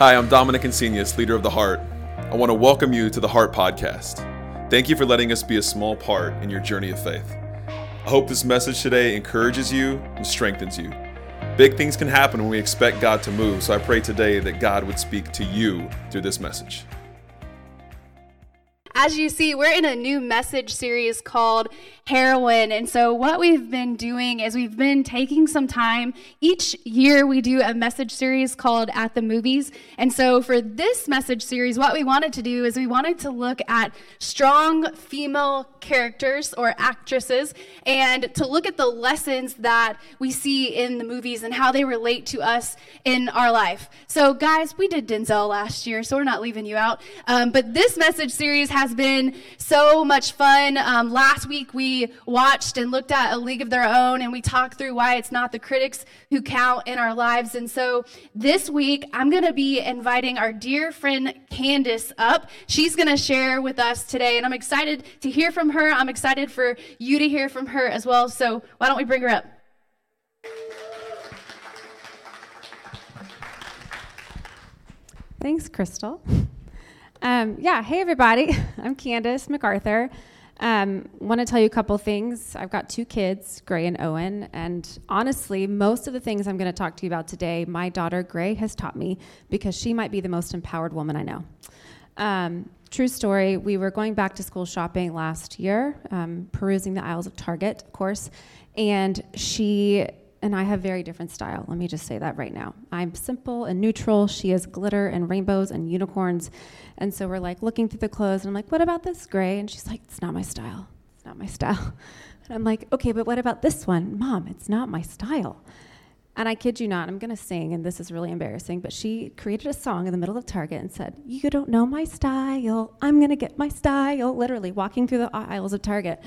Hi, I'm Dominic Insenius, leader of The Heart. I want to welcome you to the Heart Podcast. Thank you for letting us be a small part in your journey of faith. I hope this message today encourages you and strengthens you. Big things can happen when we expect God to move, so I pray today that God would speak to you through this message. As you see, we're in a new message series called Heroine. And so, what we've been doing is we've been taking some time. Each year, we do a message series called At the Movies. And so, for this message series, what we wanted to do is we wanted to look at strong female characters or actresses and to look at the lessons that we see in the movies and how they relate to us in our life. So, guys, we did Denzel last year, so we're not leaving you out. Um, but this message series has been so much fun. Um, last week, we watched and looked at A League of Their Own and we talked through why it's not the critics who count in our lives. And so this week, I'm going to be inviting our dear friend Candace up. She's going to share with us today, and I'm excited to hear from her. I'm excited for you to hear from her as well. So why don't we bring her up? Thanks, Crystal. Um, yeah, hey everybody. I'm Candace MacArthur. Um, Want to tell you a couple things. I've got two kids, Gray and Owen, and honestly, most of the things I'm going to talk to you about today, my daughter Gray has taught me because she might be the most empowered woman I know. Um, true story. We were going back to school shopping last year, um, perusing the aisles of Target, of course, and she and I have very different style. Let me just say that right now. I'm simple and neutral. She has glitter and rainbows and unicorns. And so we're like looking through the clothes, and I'm like, what about this gray? And she's like, it's not my style. It's not my style. And I'm like, okay, but what about this one? Mom, it's not my style. And I kid you not, I'm going to sing, and this is really embarrassing, but she created a song in the middle of Target and said, You don't know my style. I'm going to get my style. Literally walking through the aisles of Target.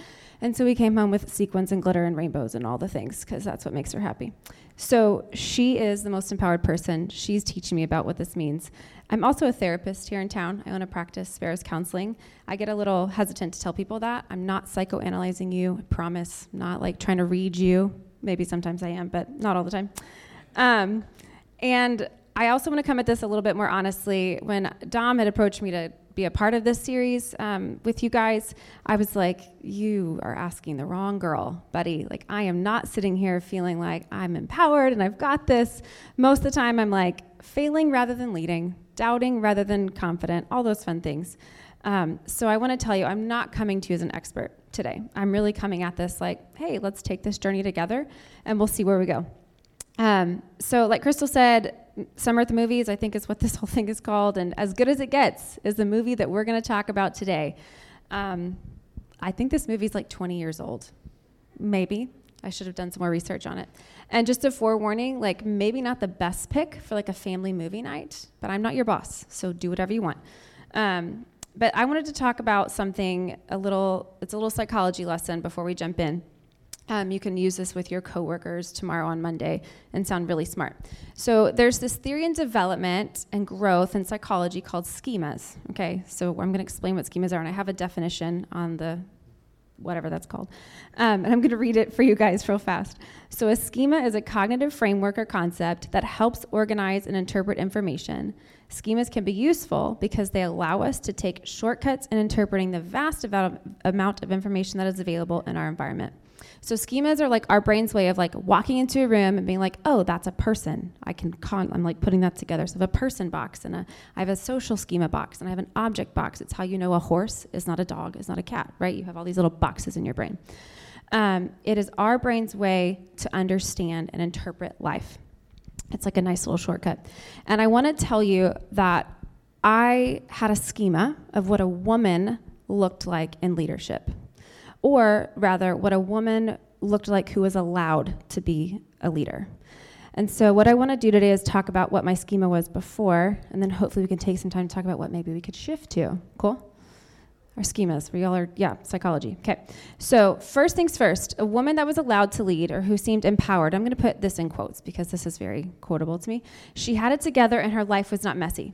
And so we came home with sequins and glitter and rainbows and all the things because that's what makes her happy. So she is the most empowered person. She's teaching me about what this means. I'm also a therapist here in town. I own a practice, Sparrows Counseling. I get a little hesitant to tell people that. I'm not psychoanalyzing you, I promise. not like trying to read you. Maybe sometimes I am, but not all the time. Um, and I also want to come at this a little bit more honestly. When Dom had approached me to be a part of this series um, with you guys, I was like, you are asking the wrong girl, buddy. Like, I am not sitting here feeling like I'm empowered and I've got this. Most of the time, I'm like failing rather than leading, doubting rather than confident, all those fun things. Um, so, I want to tell you, I'm not coming to you as an expert today. I'm really coming at this like, hey, let's take this journey together and we'll see where we go. Um, so, like Crystal said, Summer at the Movies, I think is what this whole thing is called, and As Good as It Gets is the movie that we're going to talk about today. Um, I think this movie's like 20 years old. Maybe. I should have done some more research on it. And just a forewarning, like maybe not the best pick for like a family movie night, but I'm not your boss, so do whatever you want. Um, but I wanted to talk about something a little, it's a little psychology lesson before we jump in. Um, you can use this with your coworkers tomorrow on Monday and sound really smart. So there's this theory in development and growth in psychology called schemas. Okay, so I'm going to explain what schemas are, and I have a definition on the whatever that's called. Um, and I'm going to read it for you guys real fast. So, a schema is a cognitive framework or concept that helps organize and interpret information. Schemas can be useful because they allow us to take shortcuts in interpreting the vast amount of information that is available in our environment. So schemas are like our brain's way of like walking into a room and being like, oh, that's a person. I can con- I'm like putting that together. So I have a person box and a I have a social schema box and I have an object box. It's how you know a horse is not a dog, is not a cat, right? You have all these little boxes in your brain. Um, it is our brain's way to understand and interpret life. It's like a nice little shortcut. And I want to tell you that I had a schema of what a woman looked like in leadership or rather, what a woman looked like who was allowed to be a leader. And so, what I want to do today is talk about what my schema was before, and then hopefully we can take some time to talk about what maybe we could shift to. Cool? Our schemas. We all are, yeah, psychology. Okay. So, first things first, a woman that was allowed to lead or who seemed empowered, I'm going to put this in quotes because this is very quotable to me. She had it together and her life was not messy.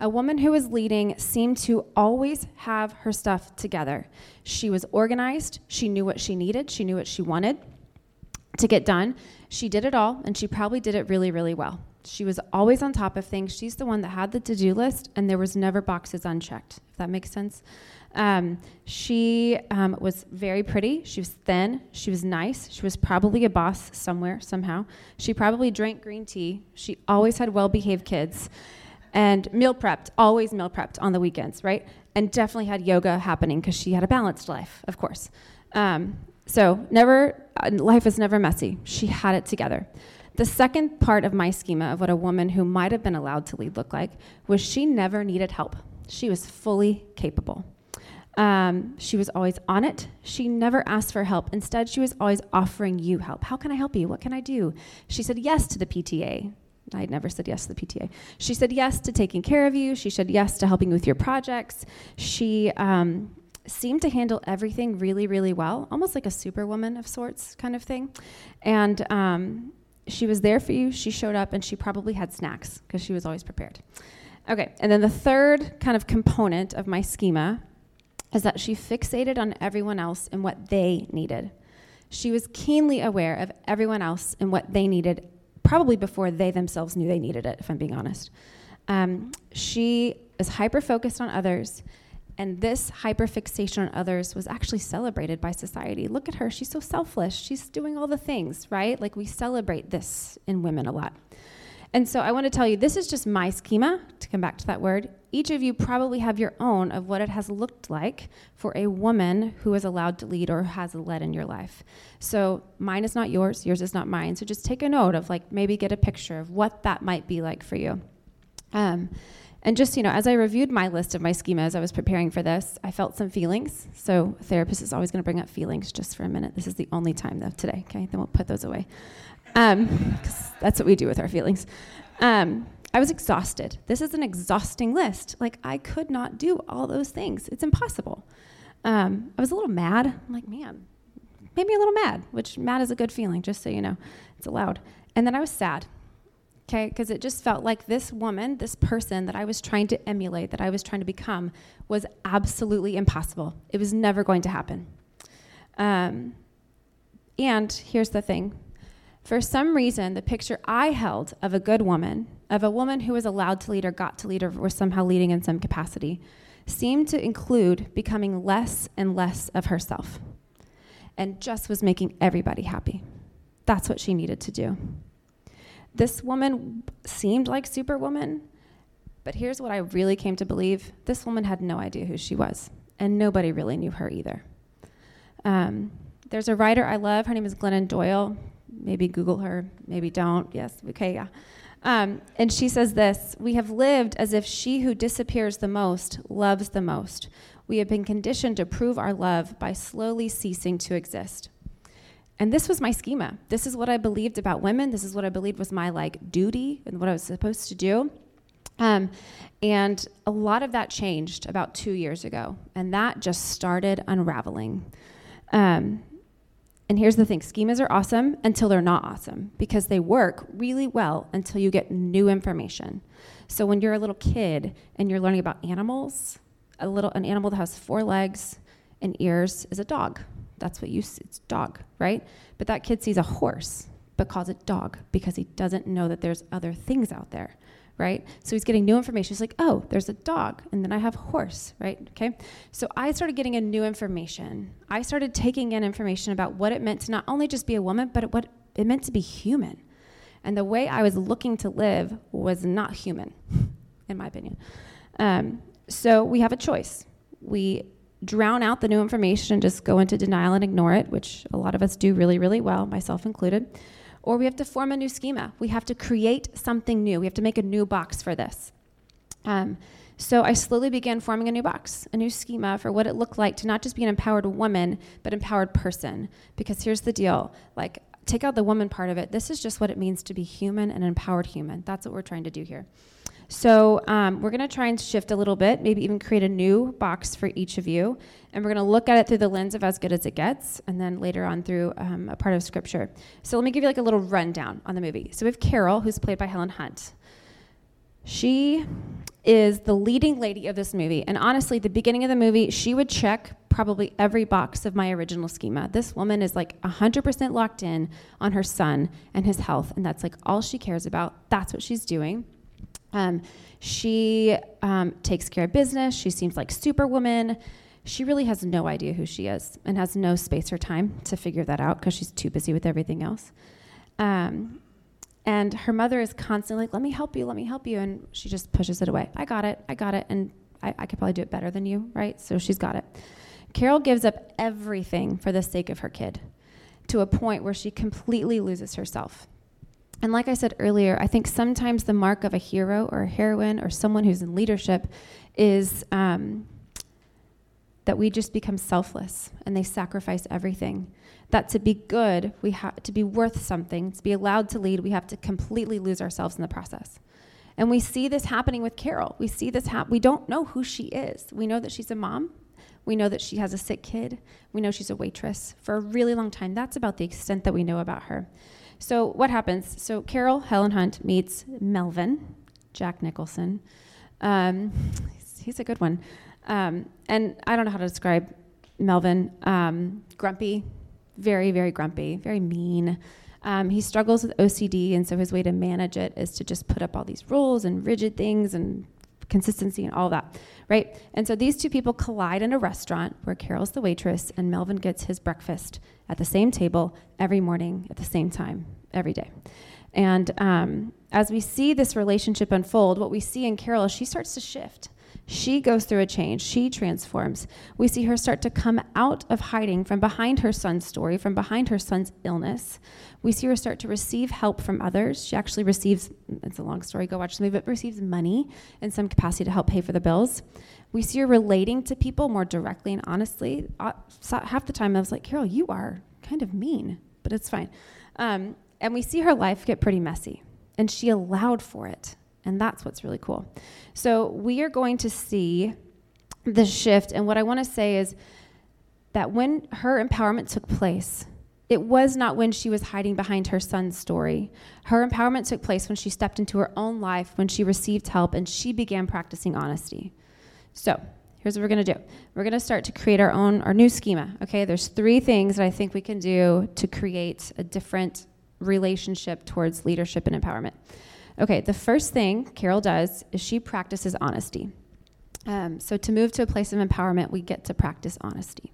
A woman who was leading seemed to always have her stuff together. She was organized, she knew what she needed, she knew what she wanted to get done. She did it all, and she probably did it really, really well. She was always on top of things. She's the one that had the to do list, and there was never boxes unchecked, if that makes sense. Um, she um, was very pretty. She was thin. She was nice. She was probably a boss somewhere, somehow. She probably drank green tea. She always had well behaved kids. And meal prepped, always meal prepped on the weekends, right? And definitely had yoga happening because she had a balanced life, of course. Um, so, never, uh, life is never messy. She had it together. The second part of my schema of what a woman who might have been allowed to lead looked like was she never needed help. She was fully capable. Um, she was always on it. She never asked for help. Instead, she was always offering you help. How can I help you? What can I do? She said yes to the PTA. I had never said yes to the PTA. She said yes to taking care of you. She said yes to helping with your projects. She um, seemed to handle everything really, really well, almost like a superwoman of sorts kind of thing. And um, she was there for you. She showed up, and she probably had snacks because she was always prepared. Okay, and then the third kind of component of my schema is that she fixated on everyone else and what they needed. She was keenly aware of everyone else and what they needed, probably before they themselves knew they needed it, if I'm being honest. Um, she was hyper focused on others, and this hyper fixation on others was actually celebrated by society. Look at her, she's so selfless. She's doing all the things, right? Like we celebrate this in women a lot. And so I want to tell you this is just my schema, to come back to that word. Each of you probably have your own of what it has looked like for a woman who is allowed to lead or has led in your life. So mine is not yours, yours is not mine. So just take a note of like maybe get a picture of what that might be like for you. Um, and just, you know, as I reviewed my list of my schema as I was preparing for this, I felt some feelings. So, therapist is always going to bring up feelings just for a minute. This is the only time, though, today, okay? Then we'll put those away. Um, that's what we do with our feelings. Um, I was exhausted. This is an exhausting list. Like, I could not do all those things, it's impossible. Um, I was a little mad. I'm like, man, maybe a little mad, which mad is a good feeling, just so you know. It's allowed. And then I was sad okay? Because it just felt like this woman, this person that I was trying to emulate, that I was trying to become, was absolutely impossible. It was never going to happen. Um, and here's the thing for some reason, the picture I held of a good woman, of a woman who was allowed to lead or got to lead or was somehow leading in some capacity, seemed to include becoming less and less of herself and just was making everybody happy. That's what she needed to do. This woman seemed like Superwoman, but here's what I really came to believe this woman had no idea who she was, and nobody really knew her either. Um, there's a writer I love. Her name is Glennon Doyle. Maybe Google her, maybe don't. Yes, okay, yeah. Um, and she says this We have lived as if she who disappears the most loves the most. We have been conditioned to prove our love by slowly ceasing to exist. And this was my schema. This is what I believed about women. This is what I believed was my like duty and what I was supposed to do. Um, and a lot of that changed about two years ago, and that just started unraveling. Um, and here's the thing schemas are awesome until they're not awesome because they work really well until you get new information. So when you're a little kid and you're learning about animals, a little an animal that has four legs and ears is a dog. That's what you see. It's dog, right? But that kid sees a horse, but calls it dog because he doesn't know that there's other things out there, right? So he's getting new information. He's like, oh, there's a dog, and then I have horse, right? Okay. So I started getting a new information. I started taking in information about what it meant to not only just be a woman, but what it meant to be human. And the way I was looking to live was not human, in my opinion. Um, so we have a choice. We drown out the new information and just go into denial and ignore it, which a lot of us do really, really well, myself included. Or we have to form a new schema. We have to create something new. We have to make a new box for this. Um, so I slowly began forming a new box, a new schema for what it looked like to not just be an empowered woman, but empowered person. Because here's the deal like, take out the woman part of it. This is just what it means to be human and empowered human. That's what we're trying to do here. So um, we're going to try and shift a little bit, maybe even create a new box for each of you. And we're going to look at it through the lens of as good as it gets, and then later on through um, a part of scripture. So let me give you like a little rundown on the movie. So we have Carol, who's played by Helen Hunt. She is the leading lady of this movie. And honestly, the beginning of the movie, she would check probably every box of my original schema. This woman is like 100% locked in on her son and his health, and that's like all she cares about. That's what she's doing. Um, she um, takes care of business. She seems like superwoman. She really has no idea who she is and has no space or time to figure that out because she's too busy with everything else. Um, and her mother is constantly like, let me help you, let me help you. And she just pushes it away. I got it, I got it. And I, I could probably do it better than you, right? So she's got it. Carol gives up everything for the sake of her kid to a point where she completely loses herself. And like I said earlier, I think sometimes the mark of a hero or a heroine or someone who's in leadership is um, that we just become selfless and they sacrifice everything. That to be good, we have to be worth something, to be allowed to lead, we have to completely lose ourselves in the process. And we see this happening with Carol. We see this happen. We don't know who she is. We know that she's a mom. We know that she has a sick kid. We know she's a waitress for a really long time. That's about the extent that we know about her. So what happens? So Carol Helen Hunt meets Melvin, Jack Nicholson. Um, he's, a good one. Um, and I don't know how to describe Melvin. Um, grumpy, very, very grumpy, very mean. Um, he struggles with OCD, and so his way to manage it is to just put up all these rules and rigid things and consistency and all that, right? And so these two people collide in a restaurant where Carol's the waitress and Melvin gets his breakfast at the same table every morning at the same time, every day. And um, as we see this relationship unfold, what we see in Carol is she starts to shift. She goes through a change. She transforms. We see her start to come out of hiding from behind her son's story, from behind her son's illness. We see her start to receive help from others. She actually receives, it's a long story, go watch the movie, but receives money in some capacity to help pay for the bills. We see her relating to people more directly and honestly. Uh, half the time I was like, Carol, you are kind of mean, but it's fine. Um, and we see her life get pretty messy, and she allowed for it. And that's what's really cool. So we are going to see the shift. And what I want to say is that when her empowerment took place, it was not when she was hiding behind her son's story. Her empowerment took place when she stepped into her own life, when she received help, and she began practicing honesty. So, here's what we're going to do. We're going to start to create our own our new schema, okay? There's three things that I think we can do to create a different relationship towards leadership and empowerment. Okay, the first thing Carol does is she practices honesty. Um, so, to move to a place of empowerment, we get to practice honesty.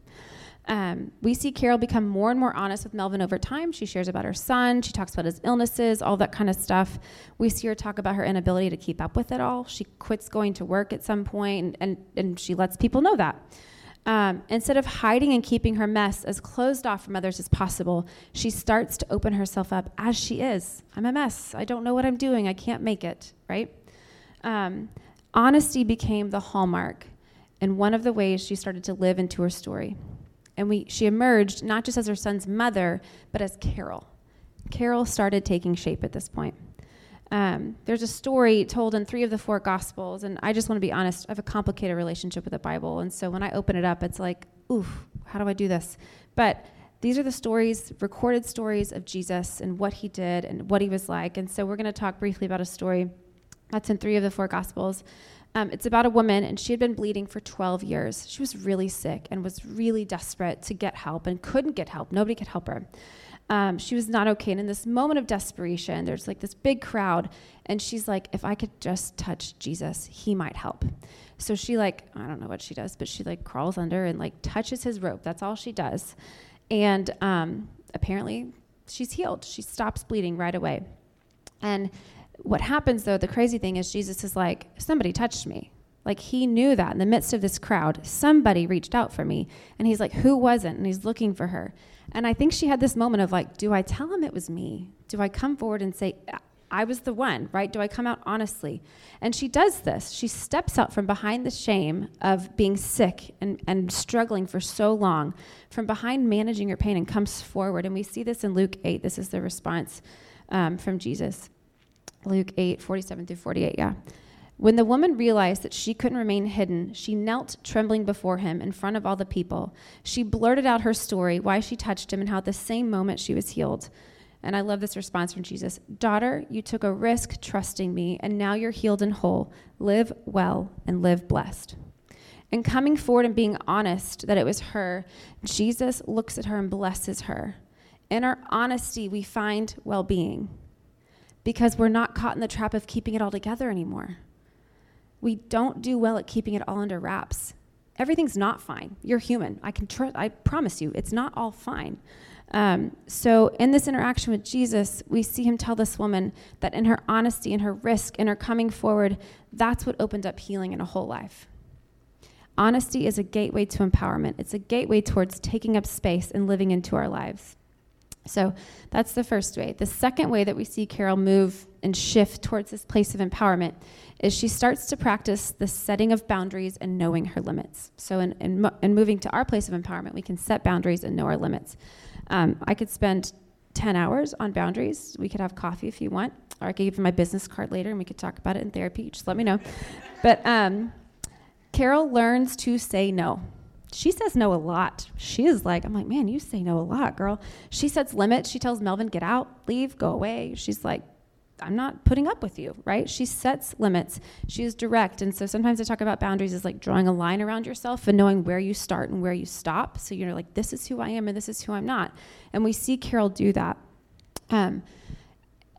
Um, we see Carol become more and more honest with Melvin over time. She shares about her son, she talks about his illnesses, all that kind of stuff. We see her talk about her inability to keep up with it all. She quits going to work at some point, and, and, and she lets people know that. Um, instead of hiding and keeping her mess as closed off from others as possible, she starts to open herself up as she is. I'm a mess. I don't know what I'm doing. I can't make it, right? Um, honesty became the hallmark and one of the ways she started to live into her story. And we, she emerged not just as her son's mother, but as Carol. Carol started taking shape at this point. Um, there's a story told in three of the four gospels, and I just want to be honest. I have a complicated relationship with the Bible, and so when I open it up, it's like, oof, how do I do this? But these are the stories, recorded stories of Jesus and what he did and what he was like. And so we're going to talk briefly about a story that's in three of the four gospels. Um, it's about a woman, and she had been bleeding for 12 years. She was really sick and was really desperate to get help and couldn't get help. Nobody could help her um, she was not okay. And in this moment of desperation, there's like this big crowd, and she's like, if I could just touch Jesus, he might help. So she like, I don't know what she does, but she like crawls under and like touches his rope. That's all she does. And um, apparently she's healed. She stops bleeding right away. And what happens though, the crazy thing is Jesus is like, somebody touched me. Like he knew that in the midst of this crowd, somebody reached out for me. And he's like, who wasn't? And he's looking for her. And I think she had this moment of like, do I tell him it was me? Do I come forward and say, I was the one, right? Do I come out honestly? And she does this. She steps out from behind the shame of being sick and, and struggling for so long, from behind managing her pain, and comes forward. And we see this in Luke 8. This is the response um, from Jesus. Luke 8, 47 through 48, yeah. When the woman realized that she couldn't remain hidden, she knelt trembling before him in front of all the people. She blurted out her story, why she touched him, and how at the same moment she was healed. And I love this response from Jesus Daughter, you took a risk trusting me, and now you're healed and whole. Live well and live blessed. And coming forward and being honest that it was her, Jesus looks at her and blesses her. In our honesty, we find well being because we're not caught in the trap of keeping it all together anymore. We don't do well at keeping it all under wraps. Everything's not fine. You're human. I can tr- I promise you, it's not all fine. Um, so, in this interaction with Jesus, we see him tell this woman that in her honesty, in her risk, in her coming forward, that's what opened up healing in a whole life. Honesty is a gateway to empowerment, it's a gateway towards taking up space and living into our lives. So, that's the first way. The second way that we see Carol move and shift towards this place of empowerment is she starts to practice the setting of boundaries and knowing her limits. So, in, in, in moving to our place of empowerment, we can set boundaries and know our limits. Um, I could spend 10 hours on boundaries. We could have coffee if you want, or I could give you my business card later and we could talk about it in therapy. Just let me know. but um, Carol learns to say no. She says no a lot. She is like, I'm like, man, you say no a lot, girl. She sets limits. She tells Melvin, get out, leave, go away. She's like, I'm not putting up with you, right? She sets limits. She is direct. And so sometimes I talk about boundaries as like drawing a line around yourself and knowing where you start and where you stop. So you're like, this is who I am and this is who I'm not. And we see Carol do that. Um,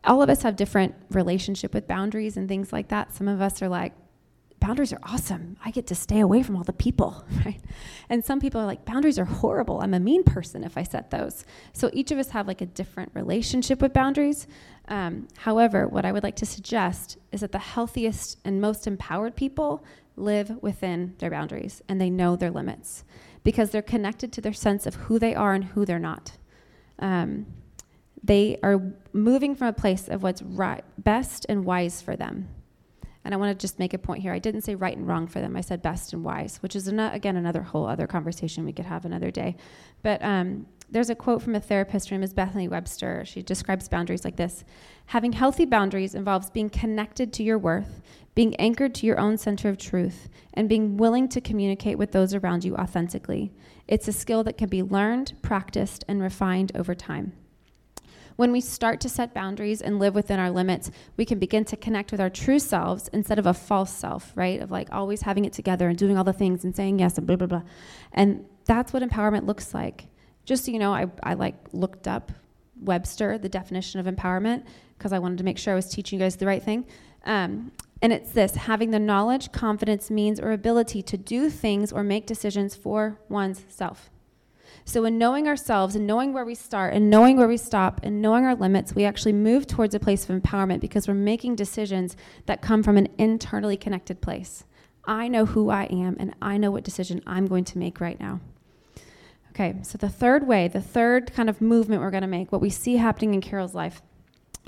all of us have different relationship with boundaries and things like that. Some of us are like, boundaries are awesome. I get to stay away from all the people, right? And some people are like, boundaries are horrible. I'm a mean person if I set those. So each of us have like a different relationship with boundaries. Um, however, what I would like to suggest is that the healthiest and most empowered people live within their boundaries and they know their limits because they're connected to their sense of who they are and who they're not. Um, they are moving from a place of what's right, best and wise for them and I want to just make a point here. I didn't say right and wrong for them. I said best and wise, which is, an, again, another whole other conversation we could have another day. But um, there's a quote from a therapist, her name is Bethany Webster. She describes boundaries like this Having healthy boundaries involves being connected to your worth, being anchored to your own center of truth, and being willing to communicate with those around you authentically. It's a skill that can be learned, practiced, and refined over time. When we start to set boundaries and live within our limits, we can begin to connect with our true selves instead of a false self, right? Of like always having it together and doing all the things and saying yes and blah, blah, blah. And that's what empowerment looks like. Just so you know, I, I like looked up Webster, the definition of empowerment, because I wanted to make sure I was teaching you guys the right thing. Um, and it's this having the knowledge, confidence, means, or ability to do things or make decisions for one's self. So, in knowing ourselves and knowing where we start and knowing where we stop and knowing our limits, we actually move towards a place of empowerment because we're making decisions that come from an internally connected place. I know who I am and I know what decision I'm going to make right now. Okay, so the third way, the third kind of movement we're going to make, what we see happening in Carol's life,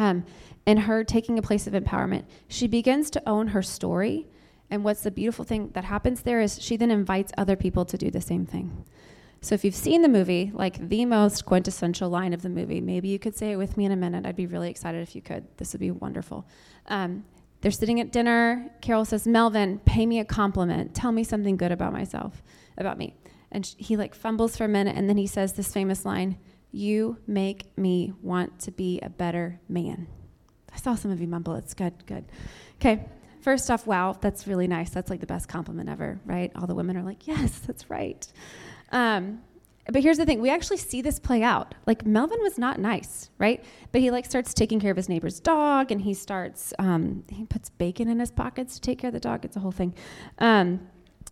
um, in her taking a place of empowerment, she begins to own her story. And what's the beautiful thing that happens there is she then invites other people to do the same thing. So if you've seen the movie, like the most quintessential line of the movie, maybe you could say it with me in a minute. I'd be really excited if you could. This would be wonderful. Um, they're sitting at dinner. Carol says, Melvin, pay me a compliment. Tell me something good about myself, about me. And sh- he like fumbles for a minute and then he says this famous line, You make me want to be a better man. I saw some of you mumble. It's good, good. Okay. First off, wow, that's really nice. That's like the best compliment ever, right? All the women are like, Yes, that's right. Um, but here's the thing we actually see this play out. Like melvin was not nice right? But he like starts taking care of his neighbor's dog and he starts um, he puts bacon in his pockets to take care of the dog. It's a whole thing. Um,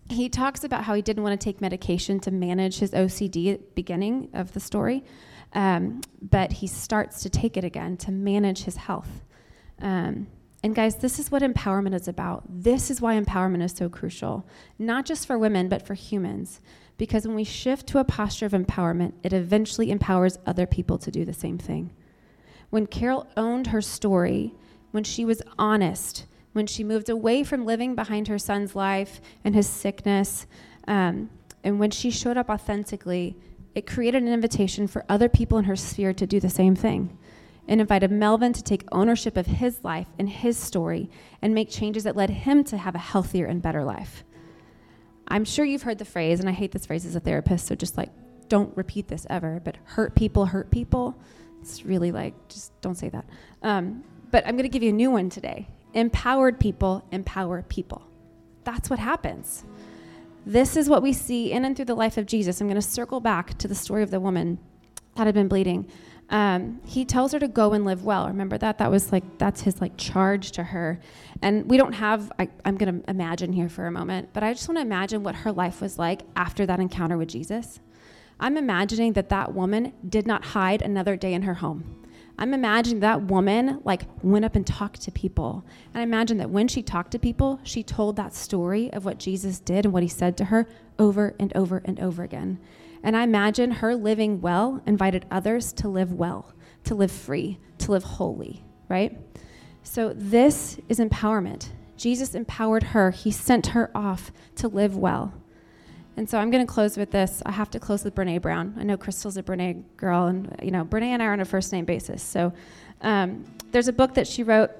he talks about how he didn't want to take medication to manage his ocd at the beginning of the story um, but he starts to take it again to manage his health. Um, and guys, this is what empowerment is about. This is why empowerment is so crucial, not just for women, but for humans. Because when we shift to a posture of empowerment, it eventually empowers other people to do the same thing. When Carol owned her story, when she was honest, when she moved away from living behind her son's life and his sickness, um, and when she showed up authentically, it created an invitation for other people in her sphere to do the same thing. And invited Melvin to take ownership of his life and his story and make changes that led him to have a healthier and better life. I'm sure you've heard the phrase, and I hate this phrase as a therapist, so just like don't repeat this ever, but hurt people hurt people. It's really like, just don't say that. Um, but I'm going to give you a new one today. Empowered people empower people. That's what happens. this is what we see in and through the life of Jesus. I'm going to circle back to the story of the woman that had been bleeding. Um, he tells her to go and live well. Remember that? That was like, that's his like charge to her. And we don't have, I, I'm going to imagine here for a moment, but I just want to imagine what her life was like after that encounter with Jesus. I'm imagining that that woman did not hide another day in her home. I'm imagining that woman like went up and talked to people. And I imagine that when she talked to people, she told that story of what Jesus did and what he said to her over and over and over again. And I imagine her living well invited others to live well, to live free, to live holy, right? So this is empowerment. Jesus empowered her. He sent her off to live well. And so I'm going to close with this. I have to close with Brene Brown. I know Crystal's a Brene girl, and you know Brene and I are on a first name basis. So um, there's a book that she wrote.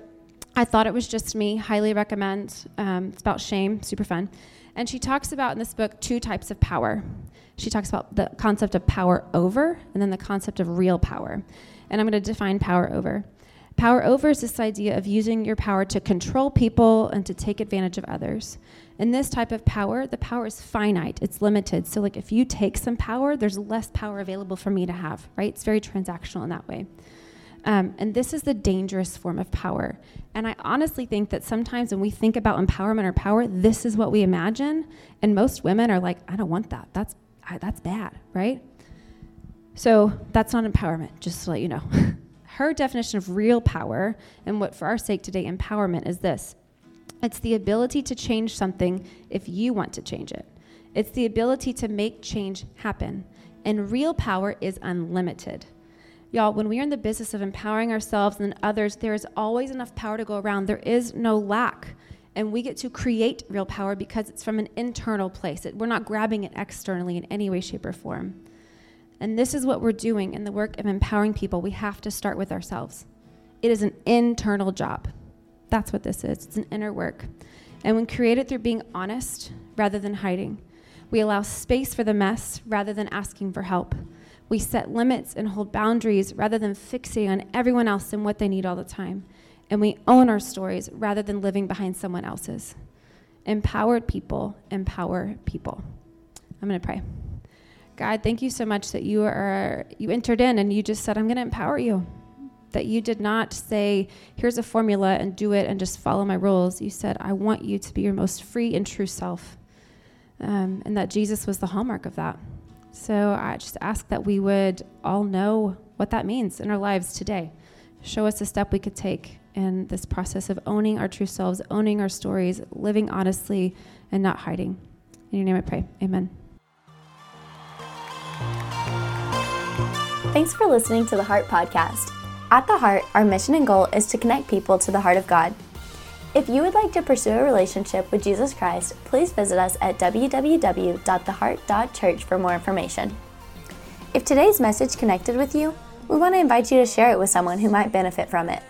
I thought it was just me. Highly recommend. Um, it's about shame. Super fun. And she talks about in this book two types of power. She talks about the concept of power over, and then the concept of real power. And I'm going to define power over. Power over is this idea of using your power to control people and to take advantage of others. In this type of power, the power is finite, it's limited. So, like, if you take some power, there's less power available for me to have, right? It's very transactional in that way. Um, and this is the dangerous form of power. And I honestly think that sometimes when we think about empowerment or power, this is what we imagine. And most women are like, I don't want that. That's, I, that's bad, right? So that's not empowerment, just to let you know. Her definition of real power, and what for our sake today, empowerment, is this it's the ability to change something if you want to change it. It's the ability to make change happen. And real power is unlimited. Y'all, when we are in the business of empowering ourselves and others, there is always enough power to go around. There is no lack. And we get to create real power because it's from an internal place. It, we're not grabbing it externally in any way, shape, or form. And this is what we're doing in the work of empowering people. We have to start with ourselves. It is an internal job. That's what this is. It's an inner work. And when created through being honest rather than hiding, we allow space for the mess rather than asking for help. We set limits and hold boundaries rather than fixing on everyone else and what they need all the time. And we own our stories rather than living behind someone else's. Empowered people empower people. I'm going to pray. God, thank you so much that you are you entered in and you just said I'm going to empower you that you did not say, here's a formula and do it and just follow my rules. You said, I want you to be your most free and true self. Um, and that Jesus was the hallmark of that. So I just ask that we would all know what that means in our lives today. Show us a step we could take in this process of owning our true selves, owning our stories, living honestly, and not hiding. In your name I pray. Amen. Thanks for listening to the Heart Podcast. At the Heart, our mission and goal is to connect people to the heart of God. If you would like to pursue a relationship with Jesus Christ, please visit us at www.theheart.church for more information. If today's message connected with you, we want to invite you to share it with someone who might benefit from it.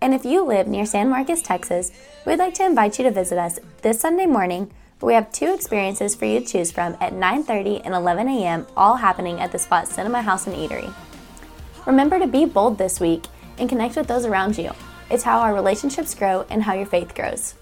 And if you live near San Marcos, Texas, we'd like to invite you to visit us this Sunday morning we have two experiences for you to choose from at 9:30 and 11 a.m. all happening at the Spot Cinema House and Eatery. Remember to be bold this week and connect with those around you. It's how our relationships grow and how your faith grows.